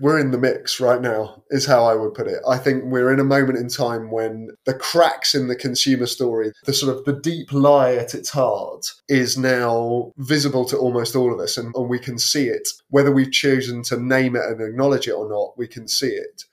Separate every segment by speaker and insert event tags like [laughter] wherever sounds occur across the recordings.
Speaker 1: we're in the mix right now, is how I would put it. I think we're in a moment in time when the cracks in the consumer story, the sort of the deep lie at its heart, is now visible to almost all of us, and, and we can see it. Whether we've chosen to name it and acknowledge it or not, we can see it.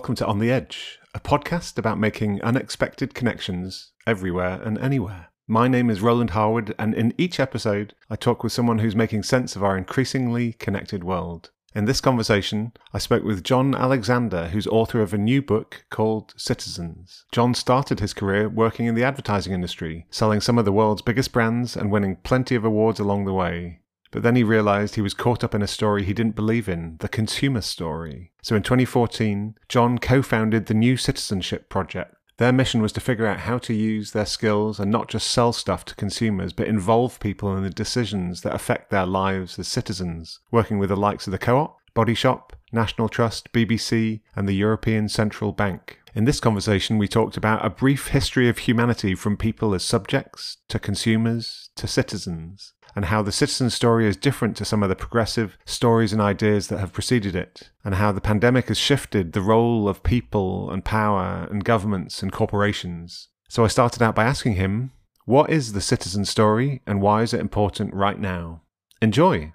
Speaker 2: Welcome to On the Edge, a podcast about making unexpected connections everywhere and anywhere. My name is Roland Harwood, and in each episode, I talk with someone who's making sense of our increasingly connected world. In this conversation, I spoke with Jon Alexander, who's author of a new book called Citizens. Jon started his career working in the advertising industry, selling some of the world's biggest brands and winning plenty of awards along the way. But then he realized he was caught up in a story he didn't believe in, the consumer story. So in 2014, Jon co founded the New Citizenship Project. Their mission was to figure out how to use their skills and not just sell stuff to consumers, but involve people in the decisions that affect their lives as citizens, working with the likes of the Co op, Body Shop, National Trust, BBC, and the European Central Bank. In this conversation, we talked about a brief history of humanity from people as subjects to consumers to citizens and how the citizen story is different to some of the progressive stories and ideas that have preceded it, and how the pandemic has shifted the role of people and power and governments and corporations. So I started out by asking him, what is the citizen story and why is it important right now? Enjoy!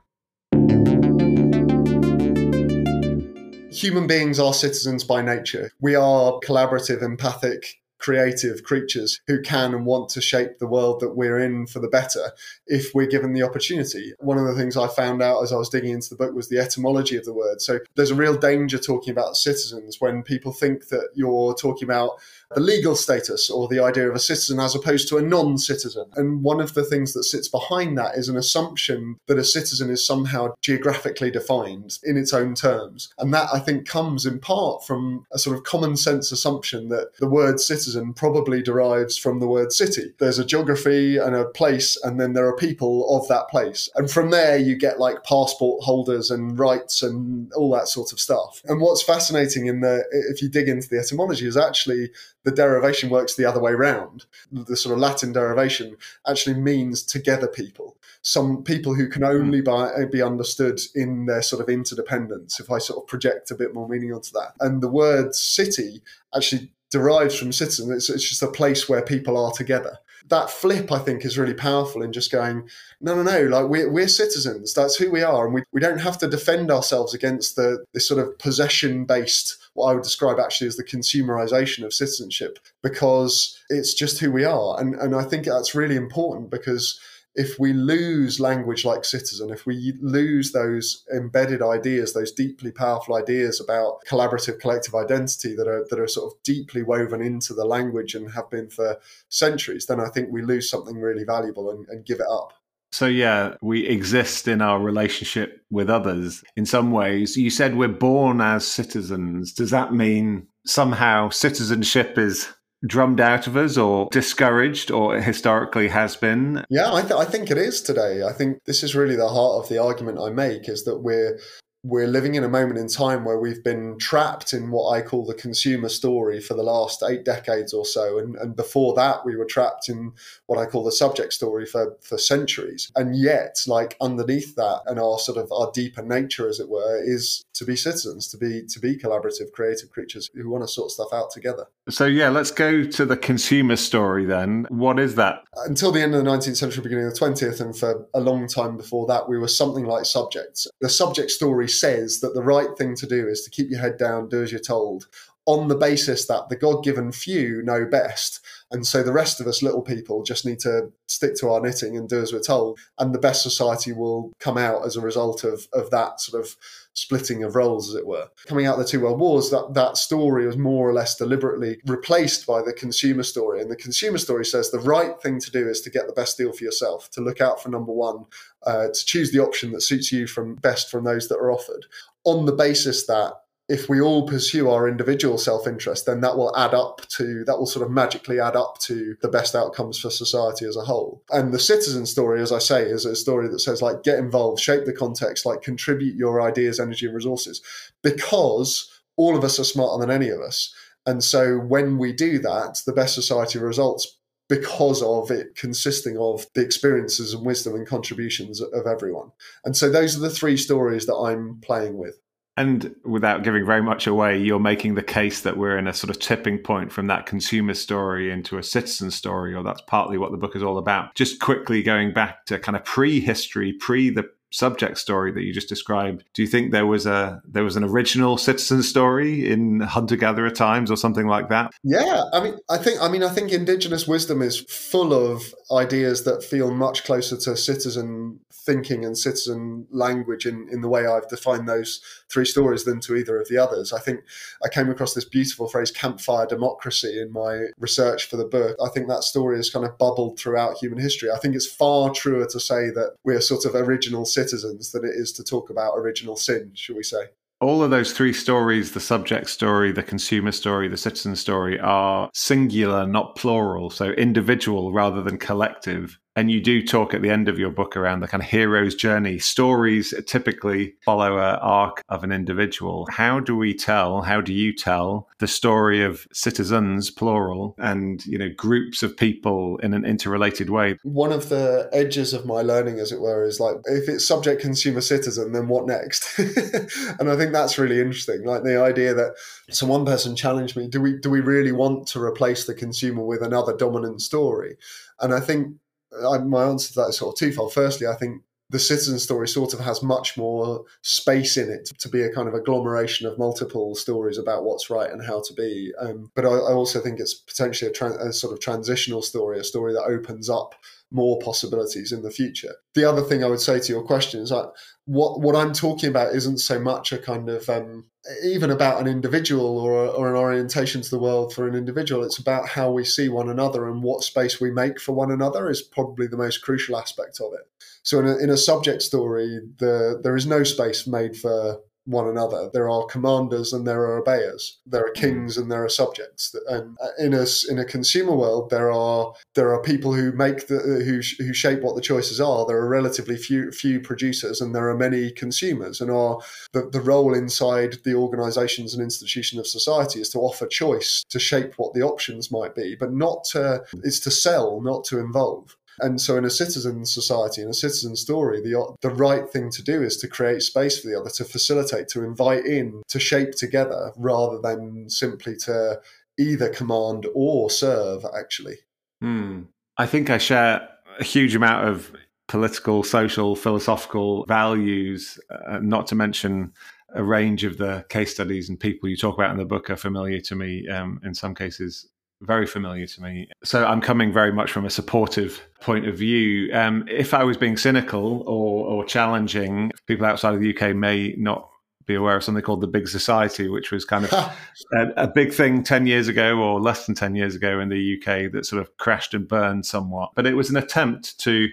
Speaker 1: Human beings are citizens by nature. We are collaborative, empathic, creative creatures who can and want to shape the world that we're in for the better if we're given the opportunity. One of the things I found out as I was digging into the book was the etymology of the word. So there's a real danger talking about citizens when people think that you're talking about the legal status or the idea of a citizen as opposed to a non citizen. And one of the things that sits behind that is an assumption that a citizen is somehow geographically defined in its own terms. And that I think comes in part from a sort of common sense assumption that the word citizen probably derives from the word city. There's a geography and a place, and then there are people of that place. And from there, you get like passport holders and rights and all that sort of stuff. And what's fascinating in the, if you dig into the etymology, is actually the derivation works the other way round. The sort of Latin derivation actually means together people. Some people who can hmm. only by, eh, be understood in their sort of interdependence, if I sort of project a bit more meaning onto that. And the word city actually derives from citizen. It's, it's just a place where people are together that flip I think is really powerful in just going, no, no, no, like we're, we're citizens. That's who we are. And we, we don't have to defend ourselves against the this sort of possession based what I would describe actually as the consumerization of citizenship because it's just who we are. And, and I think that's really important because if we lose language like citizen, if we lose those embedded ideas, those deeply powerful ideas about collaborative collective identity that are that are sort of deeply woven into the language and have been for centuries, then I think we lose something really valuable and, and give it up.
Speaker 2: So, yeah, we exist in our relationship with others in some ways. You said we're born as citizens. Does that mean somehow citizenship is drummed out of us or discouraged or historically has been?
Speaker 1: Yeah, I, th- I think it is today. I think this is really the heart of the argument I make is that we're we're living in a moment in time where we've been trapped in what I call the consumer story for the last eight decades or so. And, and before that, we were trapped in what I call the subject story for, for centuries. And yet, like underneath that and our sort of our deeper nature, as it were, is to be citizens, to be to be collaborative, creative creatures who want to sort stuff out together.
Speaker 2: So yeah, let's go to the consumer story then. What is that?
Speaker 1: Until the end of the 19th century, beginning of the 20th, and for a long time before that, we were something like subjects. The subject story says that the right thing to do is to keep your head down, do as you're told, on the basis that the God given few know best. And so the rest of us little people just need to stick to our knitting and do as we're told. And the best society will come out as a result of, of that sort of splitting of roles, as it were. Coming out of the two world wars, that, that story was more or less deliberately replaced by the consumer story. And the consumer story says the right thing to do is to get the best deal for yourself, to look out for number one, uh, to choose the option that suits you from best from those that are offered, on the basis that if we all pursue our individual self interest, then that will add up to, that will sort of magically add up to the best outcomes for society as a whole. And the citizen story, as I say, is a story that says, like, get involved, shape the context, like, contribute your ideas, energy, and resources, because all of us are smarter than any of us. And so when we do that, the best society results because of it consisting of the experiences and wisdom and contributions of everyone. And so those are the three stories that I'm playing with.
Speaker 2: And without giving very much away, you're making the case that we're in a sort of tipping point from that consumer story into a citizen story, or that's partly what the book is all about. Just quickly going back to kind of pre-history, pre the subject story that you just described do you think there was a there was an original citizen story in hunter gatherer times or something like that
Speaker 1: yeah i mean i think i mean i think indigenous wisdom is full of ideas that feel much closer to citizen thinking and citizen language in, in the way I've defined those three stories than to either of the others. I think I came across this beautiful phrase, campfire democracy, in my research for the book. I think that story has kind of bubbled throughout human history. I think it's far truer to say that we're sort of original citizens than it is to talk about original sin, shall we say
Speaker 2: all of those three stories the subject story, the consumer story, the citizen story are singular, not plural. So individual rather than collective. And you do talk at the end of your book around the kind of hero's journey. Stories typically follow an arc of an individual. How do we tell, how do you tell the story of citizens, plural, and, you know, groups of people in an interrelated way?
Speaker 1: One of the edges of my learning, as it were, is like, if it's subject, consumer, citizen, then what next? [laughs] and I think that's really interesting. Like the idea that, so one person challenged me, do we, do we really want to replace the consumer with another dominant story? And I think I, my answer to that is sort of twofold. Firstly, I think the citizen story sort of has much more space in it to be a kind of agglomeration of multiple stories about what's right and how to be. Um, but I, I, also think it's potentially a, tra- a, sort of transitional story, a story that opens up more possibilities in the future. The other thing I would say to your question is that what what I'm talking about isn't so much a kind of um, even about an individual or, or an orientation to the world for an individual. It's about how we see one another and what space we make for one another is probably the most crucial aspect of it. So in a, in a subject story, the, there is no space made for one another. There are commanders and there are obeyers. There are hmm. kings and there are subjects. And uh, in a in a consumer world, there are there are people who make the uh, who who shape what the choices are. There are relatively few few producers and there are many consumers. And our the, the role inside the organisations and institution of society is to offer choice to shape what the options might be, but not to it's to sell, not to involve. And so, in a citizen society, in a citizen story, the the right thing to do is to create space for the other, to facilitate, to invite in, to shape together, rather than simply to either command or serve. Actually,
Speaker 2: hmm. I think I share a huge amount of political, social, philosophical values, uh, not to mention a range of the case studies and people you talk about in the book are familiar to me. Um, in some cases, very familiar to me. So I'm coming very much from a supportive point of view. Um, if I was being cynical or, or challenging, people outside of the UK may not be aware of something called the Big Society, which was kind of [laughs] a, a, big thing 10 years ago or less than 10 years ago in the UK that sort of crashed and burned somewhat. But it was an attempt to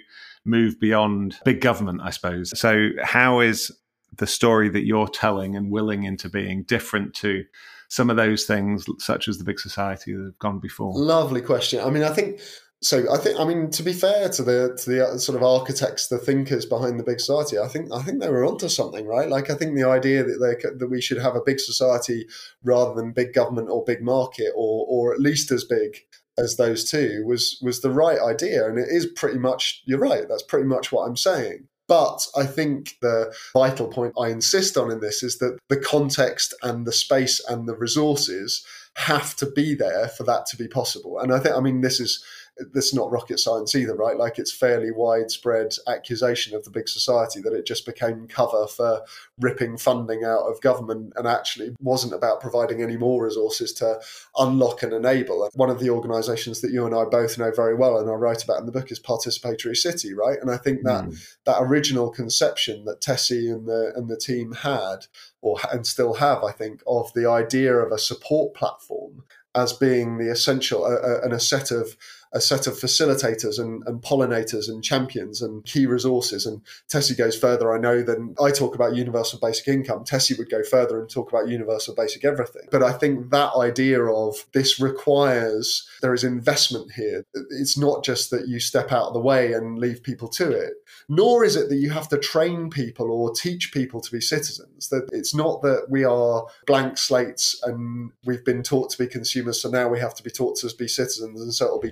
Speaker 2: move beyond big government, I suppose. So, how is the story that you're telling and willing into being different to some of those things, such as the big society that have gone before?
Speaker 1: Lovely question. I mean, I think so. I think, I mean, to be fair to the to the uh, sort of architects, the thinkers behind the big society, I think I think they were onto something, right? Like, I think the idea that they that we should have a big society rather than big government or big market, or or at least as big as those two was was the right idea and it is pretty much you're right that's pretty much what i'm saying but I think the vital point I insist on in this is that the context and the space and the resources have to be there for that to be possible. And I think, I mean, this is this is not rocket science either, right? Like it's fairly widespread accusation of the big society that it just became cover for ripping funding out of government and actually wasn't about providing any more resources to unlock and enable. One of the organisations that you and I both know very well and I write about in the book is Participatory City, right? And I think that mm. that original conception that Tessy and the and the team had or and still have, I think, of the idea of a support platform as being the essential uh, and a set of a set of facilitators and, and pollinators and champions and key resources. And Tessy goes further, I know, than I talk about universal basic income. Tessy would go further and talk about universal basic everything. But I think that idea of this requires there is investment here. It's not just that you step out of the way and leave people to it, nor is it that you have to train people or teach people to be citizens. That it's not that we are blank slates and we've been taught to be consumers, so now we have to be taught to be citizens, and so it'll be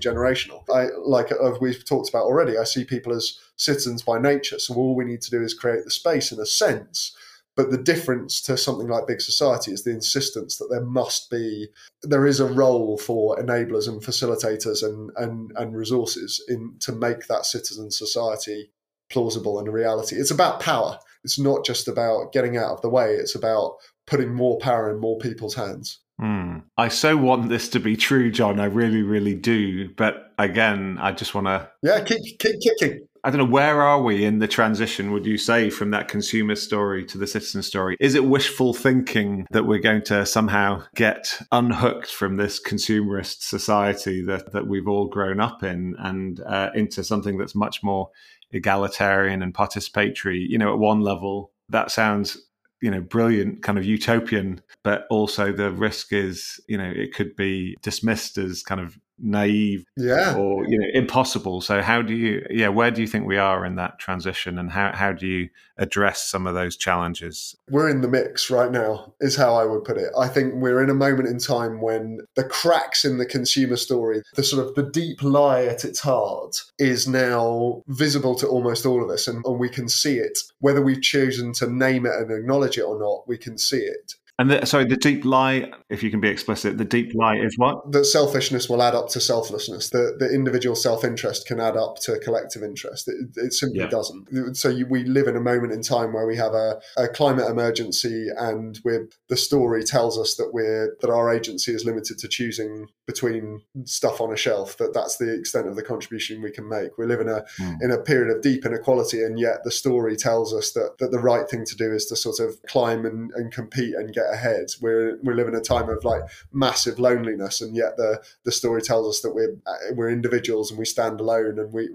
Speaker 1: I like we've talked about already. I see people as citizens by nature, so all we need to do is create the space in a sense but the difference to something like big society is the insistence that there must be, there is a role for enablers and facilitators and, and, and resources in to make that citizen society plausible and a reality. It's about power. It's not just about getting out of the way. It's about putting more power in more people's hands.
Speaker 2: Mm. I so want this to be true, Jon. I really, really do. But again, I just want to.
Speaker 1: Yeah, keep, keep kicking.
Speaker 2: I don't know, where are we in the transition, would you say, from that consumer story to the citizen story? Is it wishful thinking that we're going to somehow get unhooked from this consumerist society that, that we've all grown up in and uh, into something that's much more egalitarian and participatory? You know, at one level, that sounds you know brilliant kind of utopian but also the risk is you know it could be dismissed as kind of naive
Speaker 1: yeah.
Speaker 2: or you know impossible. So how do you yeah where do you think we are in that transition and how, how do you address some of those challenges?
Speaker 1: We're in the mix right now is how i would put it. I think we're in a moment in time when the cracks in the consumer story the sort of the deep lie at its heart is now visible to almost all of us and, and we can see it. Whether we've chosen to name it and acknowledge it or not we can see it
Speaker 2: and the, sorry, the deep lie, if you can be explicit, the deep lie is what?
Speaker 1: That selfishness will add up to selflessness. That the individual self interest can add up to collective interest. It, it simply yeah. doesn't. So you, we live in a moment in time where we have a, a climate emergency, and we're, the story tells us that we're that our agency is limited to choosing between stuff on a shelf. That that's the extent of the contribution we can make. We live in a mm. in a period of deep inequality, and yet the story tells us that that the right thing to do is to sort of climb and, and compete and get ahead. We're we live in a time of like massive loneliness, and yet the the story tells us that we're we're individuals and we stand alone, and we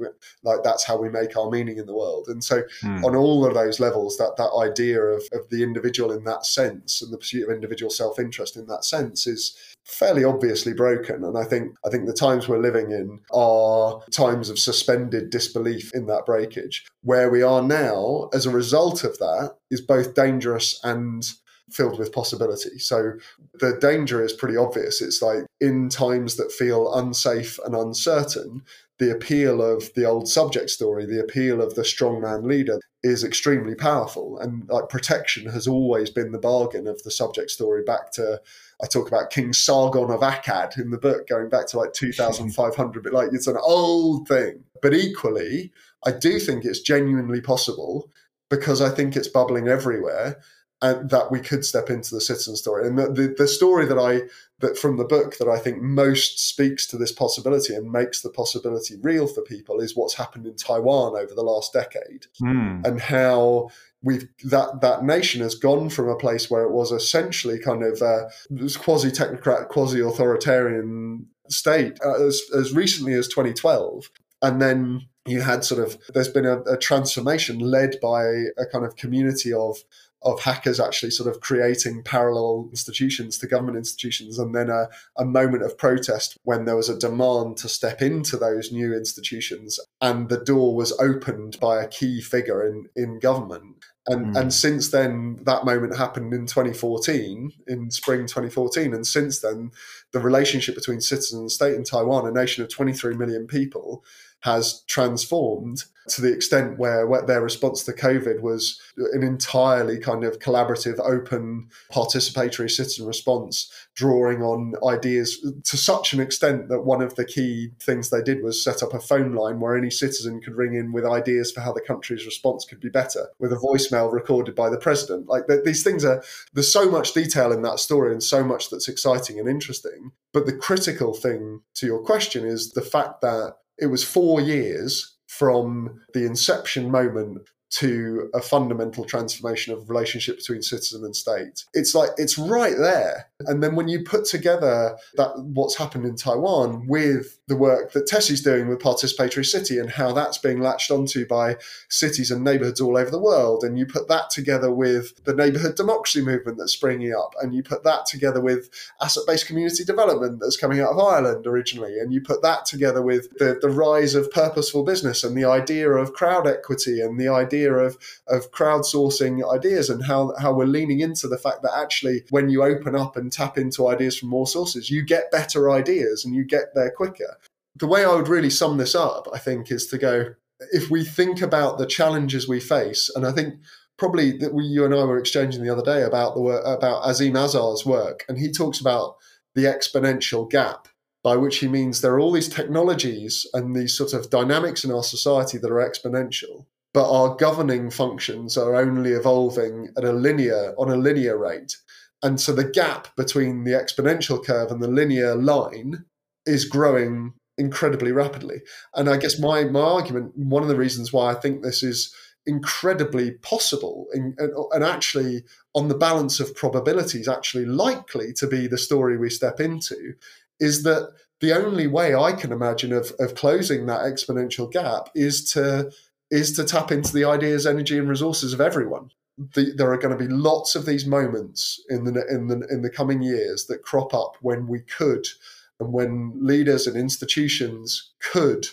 Speaker 1: like that's how we make our meaning in the world. And so, mm. on all of those levels, that that idea of of the individual in that sense and the pursuit of individual self interest in that sense is fairly obviously broken and i think i think the times we're living in are times of suspended disbelief in that breakage where we are now as a result of that is both dangerous and filled with possibility. So the danger is pretty obvious. It's like in times that feel unsafe and uncertain, the appeal of the old subject story, the appeal of the strongman leader is extremely powerful. And like protection has always been the bargain of the subject story back to I talk about King Sargon of Akkad in the book, going back to like 2500, but like it's an old thing. But equally, I do think it's genuinely possible because I think it's bubbling everywhere and that we could step into the citizen story. And the, the, the, story that I that from the book that I think most speaks to this possibility and makes the possibility real for people is what's happened in Taiwan over the last decade,
Speaker 2: mm.
Speaker 1: and how we've that that nation has gone from a place where it was essentially kind of quasi technocrat, quasi authoritarian state uh, as as recently as 2012, and then you had sort of there's been a, a transformation led by a kind of community of of hackers actually sort of creating parallel institutions to government institutions, and then a, a moment of protest when there was a demand to step into those new institutions, and the door was opened by a key figure in, in government. And, mm. and since then, that moment happened in 2014, in spring 2014. And since then, the relationship between citizen and state in Taiwan, a nation of 23 million people, has transformed to the extent where, where, their response to COVID was an entirely kind of collaborative, open, participatory citizen response, drawing on ideas to such an extent that one of the key things they did was set up a phone line where any citizen could ring in with ideas for how the country's response could be better, with a voicemail recorded by the president. Like these things are, there's so much detail in that story and so much that's exciting and interesting. But the critical thing to your question is the fact that it was four years from the inception moment to a fundamental transformation of relationship between citizen and state. It's like it's right there. And then when you put together that what's happened in Taiwan with the work that Tessy's doing with Participatory City and how that's being latched onto by cities and neighborhoods all over the world, and you put that together with the neighborhood democracy movement that's springing up, and you put that together with asset based community development that's coming out of Ireland originally, and you put that together with the, the rise of purposeful business and the idea of crowd equity and the idea of, of crowdsourcing ideas and how, how we're leaning into the fact that actually when you open up and tap into ideas from more sources, you get better ideas and you get there quicker. The way I would really sum this up, I think, is to go if we think about the challenges we face, and I think probably that we, you and I were exchanging the other day about the work, about Azeem Azhar's work, and he talks about the exponential gap, by which he means there are all these technologies and these sort of dynamics in our society that are exponential, but our governing functions are only evolving at a linear on a linear rate. And so the gap between the exponential curve and the linear line is growing incredibly rapidly. And I guess my my argument, one of the reasons why I think this is incredibly possible and, and actually on the balance of probabilities actually likely to be the story we step into is that the only way I can imagine of, of closing that exponential gap is to is to tap into the ideas, energy, and resources of everyone. The, there are going to be lots of these moments in the in the in the coming years that crop up when we could and when leaders and institutions could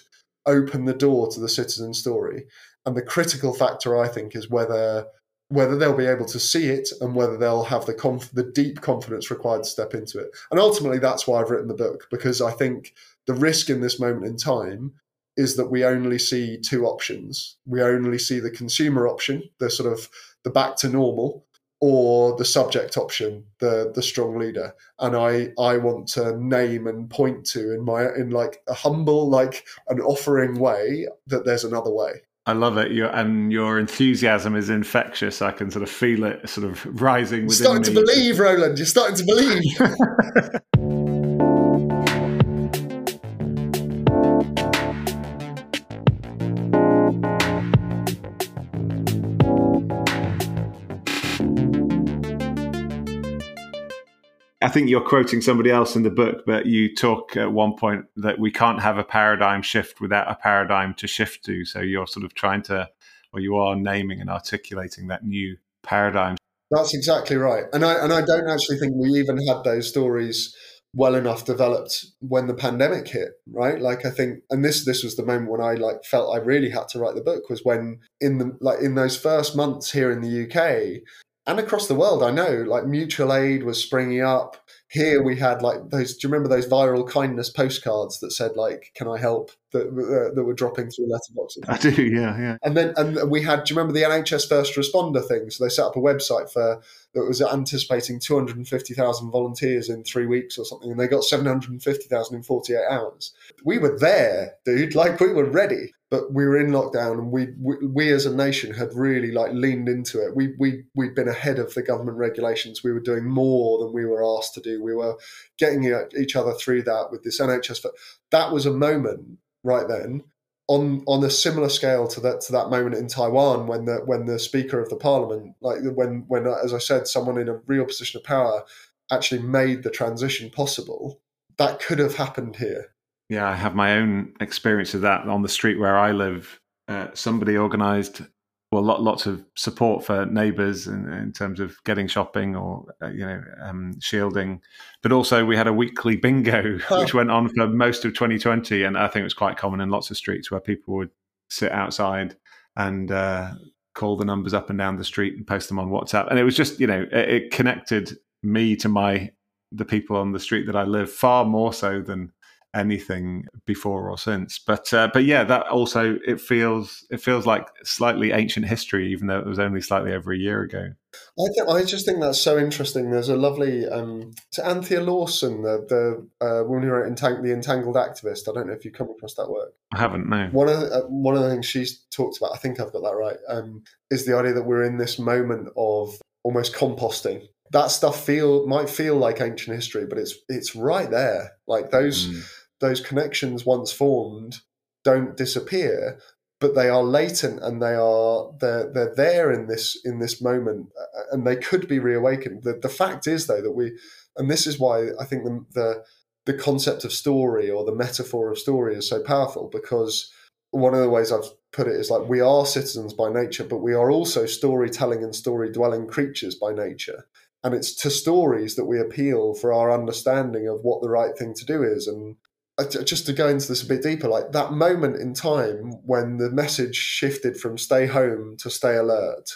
Speaker 1: open the door to the citizen story. And the critical factor, I think, is whether whether they'll be able to see it and whether they'll have the conf- the deep confidence required to step into it. And ultimately, that's why I've written the book because I think the risk in this moment in time is that we only see two options. We only see the consumer option, the sort of the back to normal, or the subject option, the the strong leader. And I I want to name and point to in my in like a humble, like an offering way that there's another way.
Speaker 2: I love it. Your and your enthusiasm is infectious. I can sort of feel it sort of rising within
Speaker 1: You're starting
Speaker 2: me.
Speaker 1: to believe, Roland. You're starting to believe. [laughs]
Speaker 2: think you're quoting somebody else in the book, but you talk at one point that we can't have a paradigm shift without a paradigm to shift to. So you're sort of trying to, or you are naming and articulating that new paradigm.
Speaker 1: That's exactly right. And I and I don't actually think we even had those stories well enough developed when the pandemic hit, right? Like I think and this this was the moment when I like felt I really had to write the book was when in the like in those first months here in the UK and across the world, I know like mutual aid was springing up. Here we had like those. Do you remember those viral kindness postcards that said like, "Can I help?" that uh, that were dropping through letterboxes.
Speaker 2: I do, yeah, yeah.
Speaker 1: And then and we had. Do you remember the NHS first responder thing? So they set up a website for that was anticipating 250,000 volunteers in three weeks or something, and they got 750,000 in 48 hours. We were there, dude. [laughs] Like we were ready but we were in lockdown and we, we, we as a nation had really like leaned into it. We we we'd been ahead of the government regulations. We were doing more than we were asked to do. We were getting each other through that with this NHS But that was a moment right then on on a similar scale to that to that moment in Taiwan when the when the speaker of the parliament like when when uh, as I said someone in a real position of power actually made the transition possible. That could have happened here
Speaker 2: yeah, I have my own experience of that on the street where I live. Uh, somebody organised well, lot, lots of support for neighbours in, in, terms of getting shopping or uh, you know um, shielding, but also we had a weekly bingo [laughs] which went on for most of 2020, and I think it was quite common in lots of streets where people would sit outside and uh, call the numbers up and down the street and post them on WhatsApp, and it was just you know it, it connected me to my the people on the street that I live far more so than anything before or since. But uh, but yeah, that also it feels it feels like slightly ancient history, even though it was only slightly over a year ago.
Speaker 1: I think I just think that's so interesting. There's a lovely um, to Anthea Lawson, the the uh, woman who wrote Entang- the Entangled Activist. I don't know if you've come across that work.
Speaker 2: I haven't. No.
Speaker 1: One of the, uh, one of the things she's talked about, I think I've got that right, um, is the idea that we're in this moment of almost composting that stuff feel might feel like ancient history, but it's it's right there. Like those mm those connections once formed don't disappear but they are latent and they are they're they're there in this in this moment uh, and they could be reawakened the, the fact is though that we And this is why I think the, the the concept of story or the metaphor of story is so powerful because one of the ways I've put it is like we are citizens by nature, but we are also storytelling and story dwelling creatures by nature. And it's to stories that we appeal for our understanding of what the right thing to do is. And Uh, just to go into this a bit deeper, like that moment in time when the message shifted from stay home to stay alert.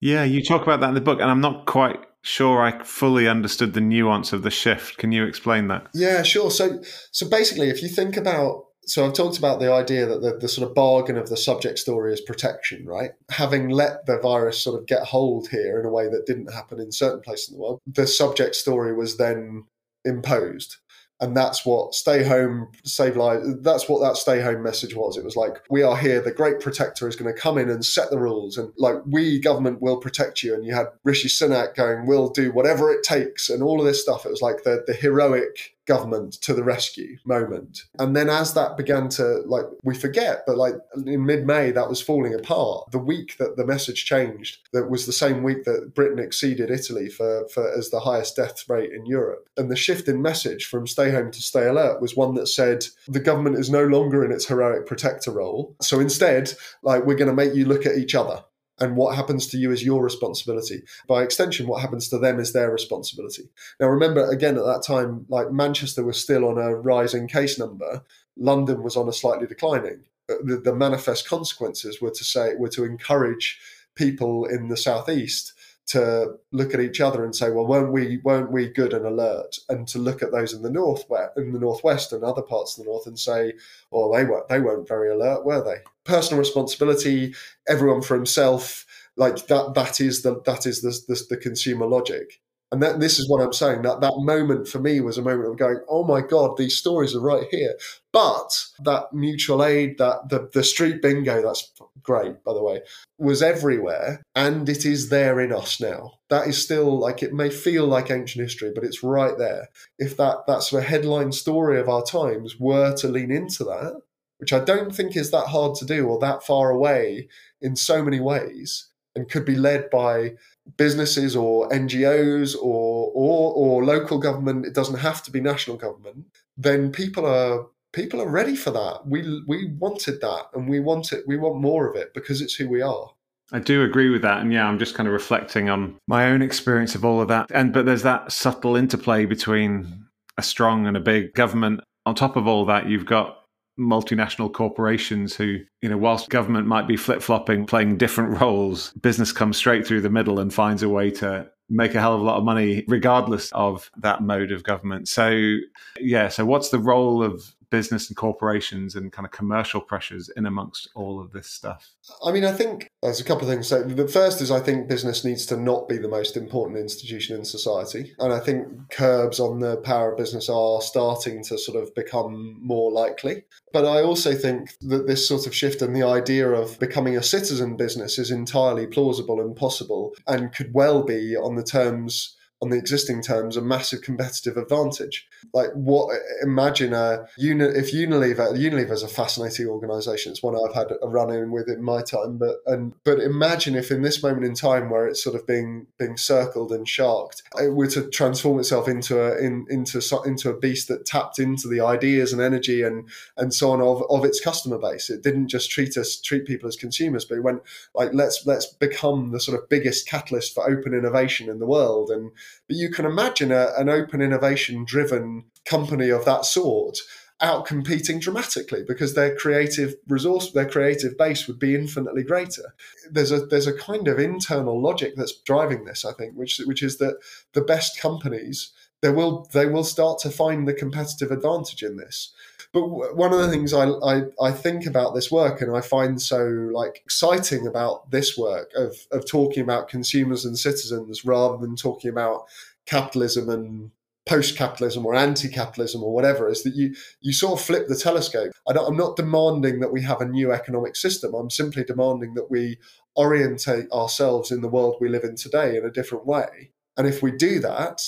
Speaker 2: Yeah, you talk about that in the book, and I'm not quite sure I fully understood the nuance of the shift. Can you explain that?
Speaker 1: Yeah, sure. So, so basically, if you think about so I've talked about the idea that the, the, sort of bargain of the subject story is protection, right? Having let the virus sort of get hold here in a way that didn't happen in certain places in the world, the subject story was then imposed and that's what stay home save lives that's what that stay home message was. It was like we are here. The great protector is going to come in and set the rules. And like we government will protect you. And you had rishi sunak going we'll do whatever it takes and all of this stuff. It was like the the heroic government to the rescue moment. And then as that began to like we forget, but like in mid-May that was falling apart. The week that the message changed, that was the same week that Britain exceeded Italy for, for as the highest death rate in Europe. And the shift in message from stay home to stay alert was one that said the government is no longer in its heroic protector role. So instead, like we're going to make you look at each other and what happens to you is your responsibility. By extension, what happens to them is their responsibility. Now, remember, again, at that time, like Manchester was still on a rising case number, London was on a slightly declining. Uh, the, the manifest consequences were to say were to encourage people in the southeast to look at each other and say, well, weren't we weren't we good and alert? And to look at those in the north in the northwest and other parts of the north and say, well, they weren't they weren't very alert, were they? Personal responsibility, everyone for himself, like that that is the that is the the, the consumer logic. And that, this is what I'm saying. That that moment for me was a moment of going, "Oh my god, these stories are right here." But that mutual aid, that the the street bingo, that's great, by the way, was everywhere, and it is there in us now. That is still like it may feel like ancient history, but it's right there. If that that sort of headline story of our times were to lean into that, which I don't think is that hard to do or that far away in so many ways, and could be led by businesses or NGOs or, or or local government, it doesn't have to be national government, then people are people are ready for that. We we wanted that and we want it we want more of it because it's who we are.
Speaker 2: I do agree with that. And yeah, I'm just kind of reflecting on my own experience of all of that. And but there's that subtle interplay between a strong and a big government. On top of all that, you've got multinational corporations who, you know, whilst government might be flip flopping, playing different [laughs] roles, business comes straight through the middle and finds a way to make a hell of a lot of money regardless of that mode of government. So, yeah, so what's the role of business and corporations and kind of commercial pressures in amongst all of this stuff?
Speaker 1: I mean, I think there's a couple of things. So the first is I think business needs to not be the most important institution in society. And I think curbs on the power of business are starting to sort of become more likely. But I also think that this sort of shift and the idea of becoming a citizen business is entirely plausible and possible and could well be on the terms on the existing terms a massive competitive advantage. Like what? Imagine a if Unilever. Unilever is a fascinating organisation. It's one I've had a run in with in my time. But and but imagine if in this moment in time where it's sort of being being circled and sharked, it were to transform itself into a in, into into a beast that tapped into the ideas and energy and and so on of, of its customer base. It didn't just treat us treat people as consumers, but it went like let's let's become the sort of biggest catalyst for open innovation in the world and but you can imagine a, an open innovation driven company of that sort out competing dramatically because their creative resource, their creative base would be infinitely greater. There's a there's a kind of internal logic that's driving this, I think, which which is that the best companies they will they will start to find the competitive advantage in this. But one of the things I, I, I think about this work and I find so like exciting about this work of of talking about consumers and citizens rather than talking about capitalism and post-capitalism or anti-capitalism or whatever is that you you sort of flip the telescope. I am not demanding that we have a new economic system. I'm simply demanding that we orientate ourselves in the world we live in today in a different way. And if we do that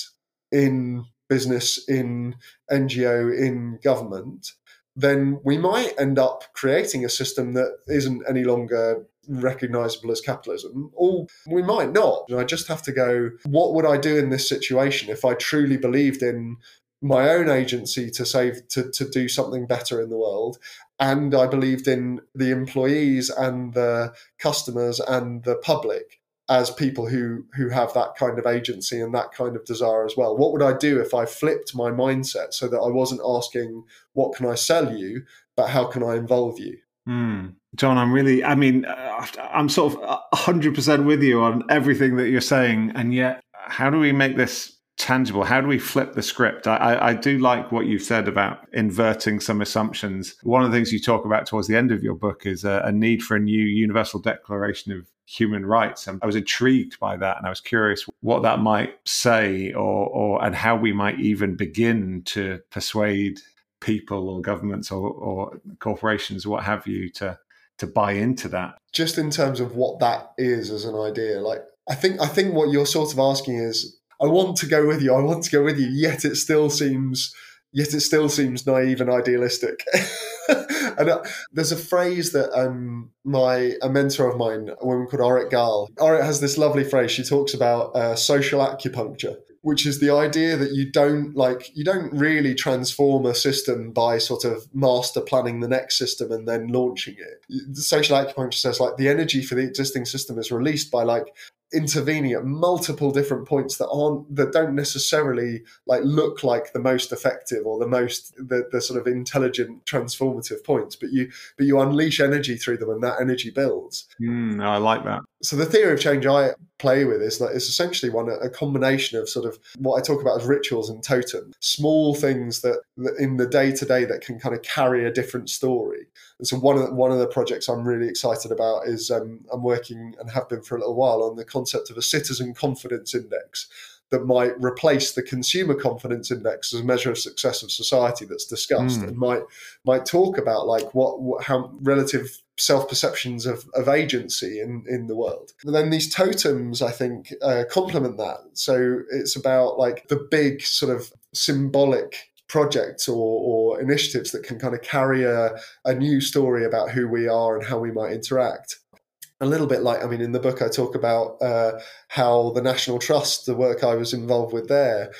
Speaker 1: in business, in NGO, in government, then we might end up creating a system that isn't any longer recognizable as capitalism, or we might not. I just have to go, what would I do in this situation if I truly believed in my own agency to save to, to do something better in the world and i believed in the employees and the customers and the public as people who who have that kind of agency and that kind of desire as well what would i do if i flipped my mindset so that i wasn't asking what can i sell you but how can i involve you
Speaker 2: mm. jon i'm really i mean uh, i'm sort of 100% with you on everything that you're saying and yet how do we make this tangible? How do we flip the script? I, I, do like what you've said about inverting some assumptions. One of the things you talk about towards the end of your book is a, a need for a new universal declaration of human rights. And I was intrigued by that, and I was curious what that might say, or, or and how we might even begin to persuade people or governments or, or corporations, what have you, to to buy into that.
Speaker 1: Just in terms of what that is as an idea, like I think I think what you're sort of asking is I want to go with you. I want to go with you. Yet it still seems, yet it still seems naive and idealistic. [laughs] and uh, there's a phrase that um, my a mentor of mine, a woman called Orit Gal, Orit has this lovely phrase. She talks about uh, social acupuncture, which is the idea that you don't like you don't really transform a system by sort of master planning the next system and then launching it. Social acupuncture says like the energy for the existing system is released by like intervening at multiple different points that aren't that don't necessarily like look like the most effective or the most the, the sort of intelligent transformative points but you but you unleash energy through them and that energy builds.
Speaker 2: Mm, i like that
Speaker 1: so the theory of change i play with is that it's essentially one a combination of sort of what i talk about as rituals and totem small things that, in the day to day that can kind of carry a different story and so one of the, one of the projects I'm really excited about is um, I'm working and have been for a little while on the concept of a citizen confidence index that might replace the consumer confidence index as a measure of success of society that's discussed mm. and might might talk about like what, what how relative self perceptions of, of agency in, in the world. And then these totems, I think, uh, complement that. So it's about like the big sort of symbolic projects or, or initiatives that can kind of carry a, a new story about who we are and how we might interact a little bit like I mean in the book I talk about uh, how the National Trust, the work I was involved with there,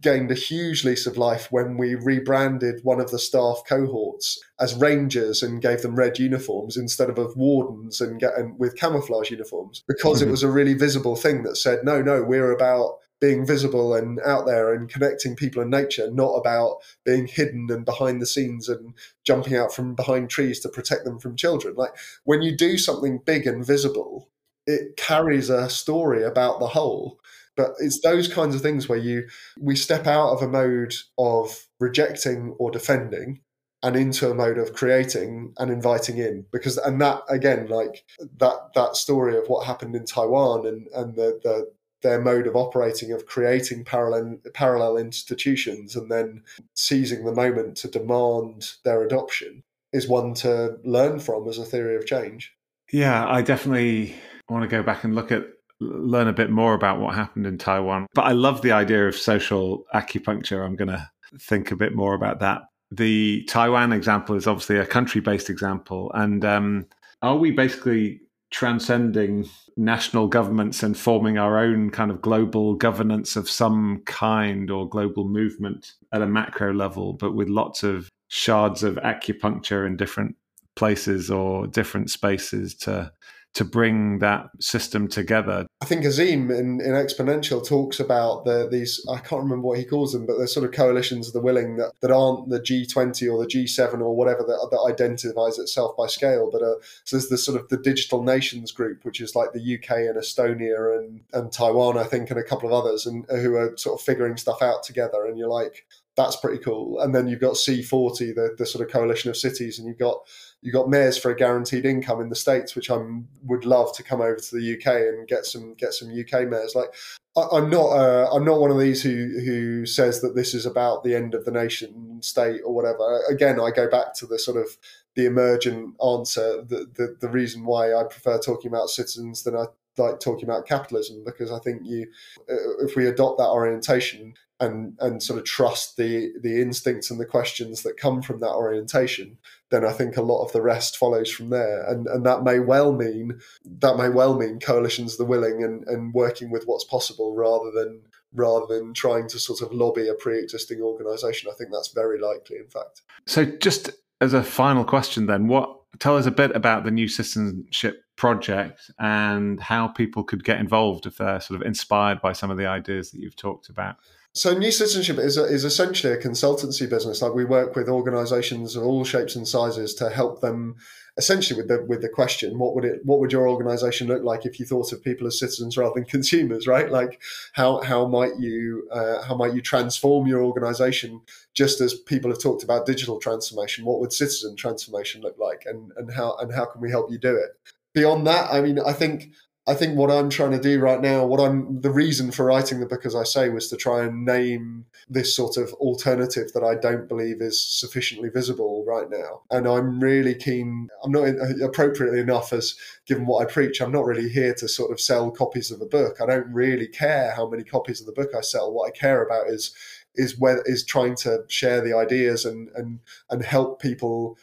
Speaker 1: gained a huge lease of life when we rebranded one of the staff cohorts as rangers and gave them red uniforms instead of, of wardens and, get, and with camouflage uniforms because mm-hmm. it was a really visible thing that said no no we're about being visible and out there and connecting people and nature, not about being hidden and behind the scenes and jumping out from behind trees to protect them from children. Like when you do something big and visible, it carries a story about the whole. But it's those kinds of things where you we step out of a mode of rejecting or defending and into a mode of creating and inviting in because and that again like that that story of what happened in Taiwan and and the the their mode of operating of creating parallel parallel institutions and then seizing the moment to demand their adoption is one to learn from as a theory of change.
Speaker 2: Yeah, I definitely want to go back and look at learn a bit more about what happened in Taiwan. But I love the idea of social acupuncture. I'm going to think a bit more about that. The Taiwan example is obviously a country-based example, and um, are we basically transcending national governments and forming our own kind of global governance of some kind or global movement at a macro level, but with lots of shards of acupuncture in different places or different spaces to to bring that system together.
Speaker 1: I think Azeem in, in Exponential talks about the, these, I can't remember what he calls them, but they're sort of coalitions of the willing that, that aren't the G20 or the G7 or whatever that, that identifies itself by scale. But uh, so there's the sort of the digital nations group, which is like the UK and Estonia and, and Taiwan, I think, and a couple of others, and uh, who are sort of figuring stuff out together. And you're like, that's pretty cool. And then you've got C40, the, the sort of coalition of cities, and you've got you got mayors for a guaranteed income in the states, which I would love to come over to the UK and get some get some UK mayors. Like I, am not uh, I'm not one of these who who says that this is about the end of the nation state or whatever. Again, I go back to the sort of the emergent answer. The the, the reason why I prefer talking about citizens than I like talking about capitalism because I think you uh, if we adopt that orientation and and sort of trust the the instincts and the questions that come from that orientation then I think a lot of the rest follows from there. And and that may well mean that may well mean coalitions the willing and, and working with what's possible rather than rather than trying to sort of lobby a pre-existing organisation. I think that's very likely, in fact.
Speaker 2: So, just as a final question, then, what tell us a bit about the new citizenship project and how people could get involved if they're sort of inspired by some of the ideas that you've talked about.
Speaker 1: So, New Citizenship is, a, is essentially a consultancy business. Like we work with organisations of all shapes and sizes to help them, essentially with the with the question, what would it, what would your organisation look like if you thought of people as citizens rather than [laughs] consumers, right? Like how how might you uh, how might you transform your organisation just as people have talked about digital transformation? What would citizen transformation look like, and and how and how can we help you do it? Beyond that, I mean, I think I think what I'm trying to do right now, what I'm the reason for writing the book, as I say, was to try and name this sort of alternative that I don't believe is sufficiently visible right now. And I'm really keen. I'm not uh, appropriately enough as given what I preach. I'm not really here to sort of sell copies of a book. I don't really care how many copies of the book I sell. What I care about is is where is trying to share the ideas and and and help people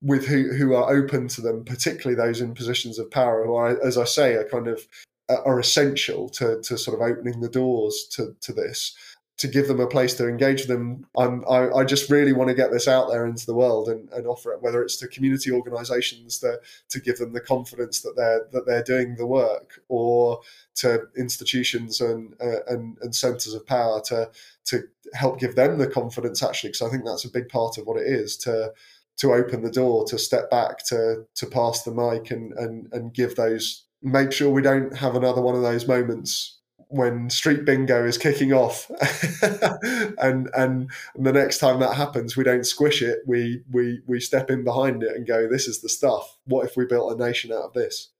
Speaker 1: with who who are open to them, particularly those in positions of power, who are, as I say, are kind of uh, are essential to to sort of opening the doors to to this. To give them a place to engage them, I'm, I, I just really want to get this out there into the world and, and offer it, whether it's to community organisations that to give them the confidence that they're that they're doing the work, or to institutions and uh, and, and centres of power to to help give them the confidence actually, because I think that's a big part of what it is to to open the door, to step back, to to pass the mic, and and and give those. Make sure we don't have another one of those moments when street bingo is kicking off, [laughs] and and the next time that happens, we don't squish it. We we we step in behind it and go, "This is the stuff." What if we built a nation out of this?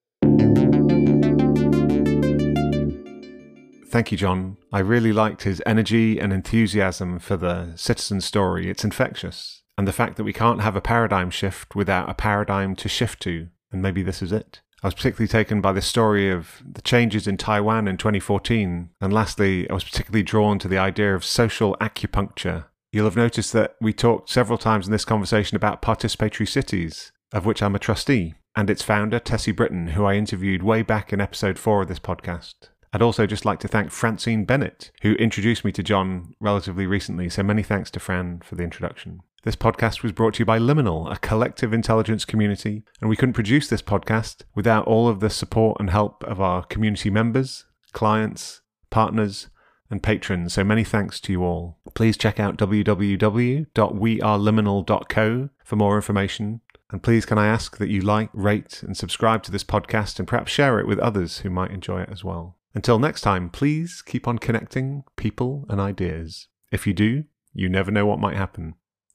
Speaker 2: Thank you, Jon. I really liked his energy and enthusiasm for the citizen story. It's infectious and the fact that we can't have a paradigm shift without a paradigm to shift to, and maybe this is it. I was particularly taken by the story of the changes in Taiwan in 2014, and lastly, I was particularly drawn to the idea of social acupuncture. You'll have noticed that we talked several times in this conversation about participatory cities, of which I'm a trustee, and its founder, Tessy Britton, who I interviewed way back in episode 4 of this podcast. I'd also just like to thank Francine Bennett, who introduced me to Jon relatively recently, so many thanks to Fran for the introduction. This podcast was brought to you by Liminal, a collective intelligence community, and we couldn't produce this podcast without all of the support and help of our community members, clients, partners, and patrons. So many thanks to you all. Please check out www.weareliminal.co for more information. And please, can I ask that you like, rate, and subscribe to this podcast and perhaps share it with others who might enjoy it as well. Until next time, please keep on connecting people and ideas. If you do, you never know what might happen.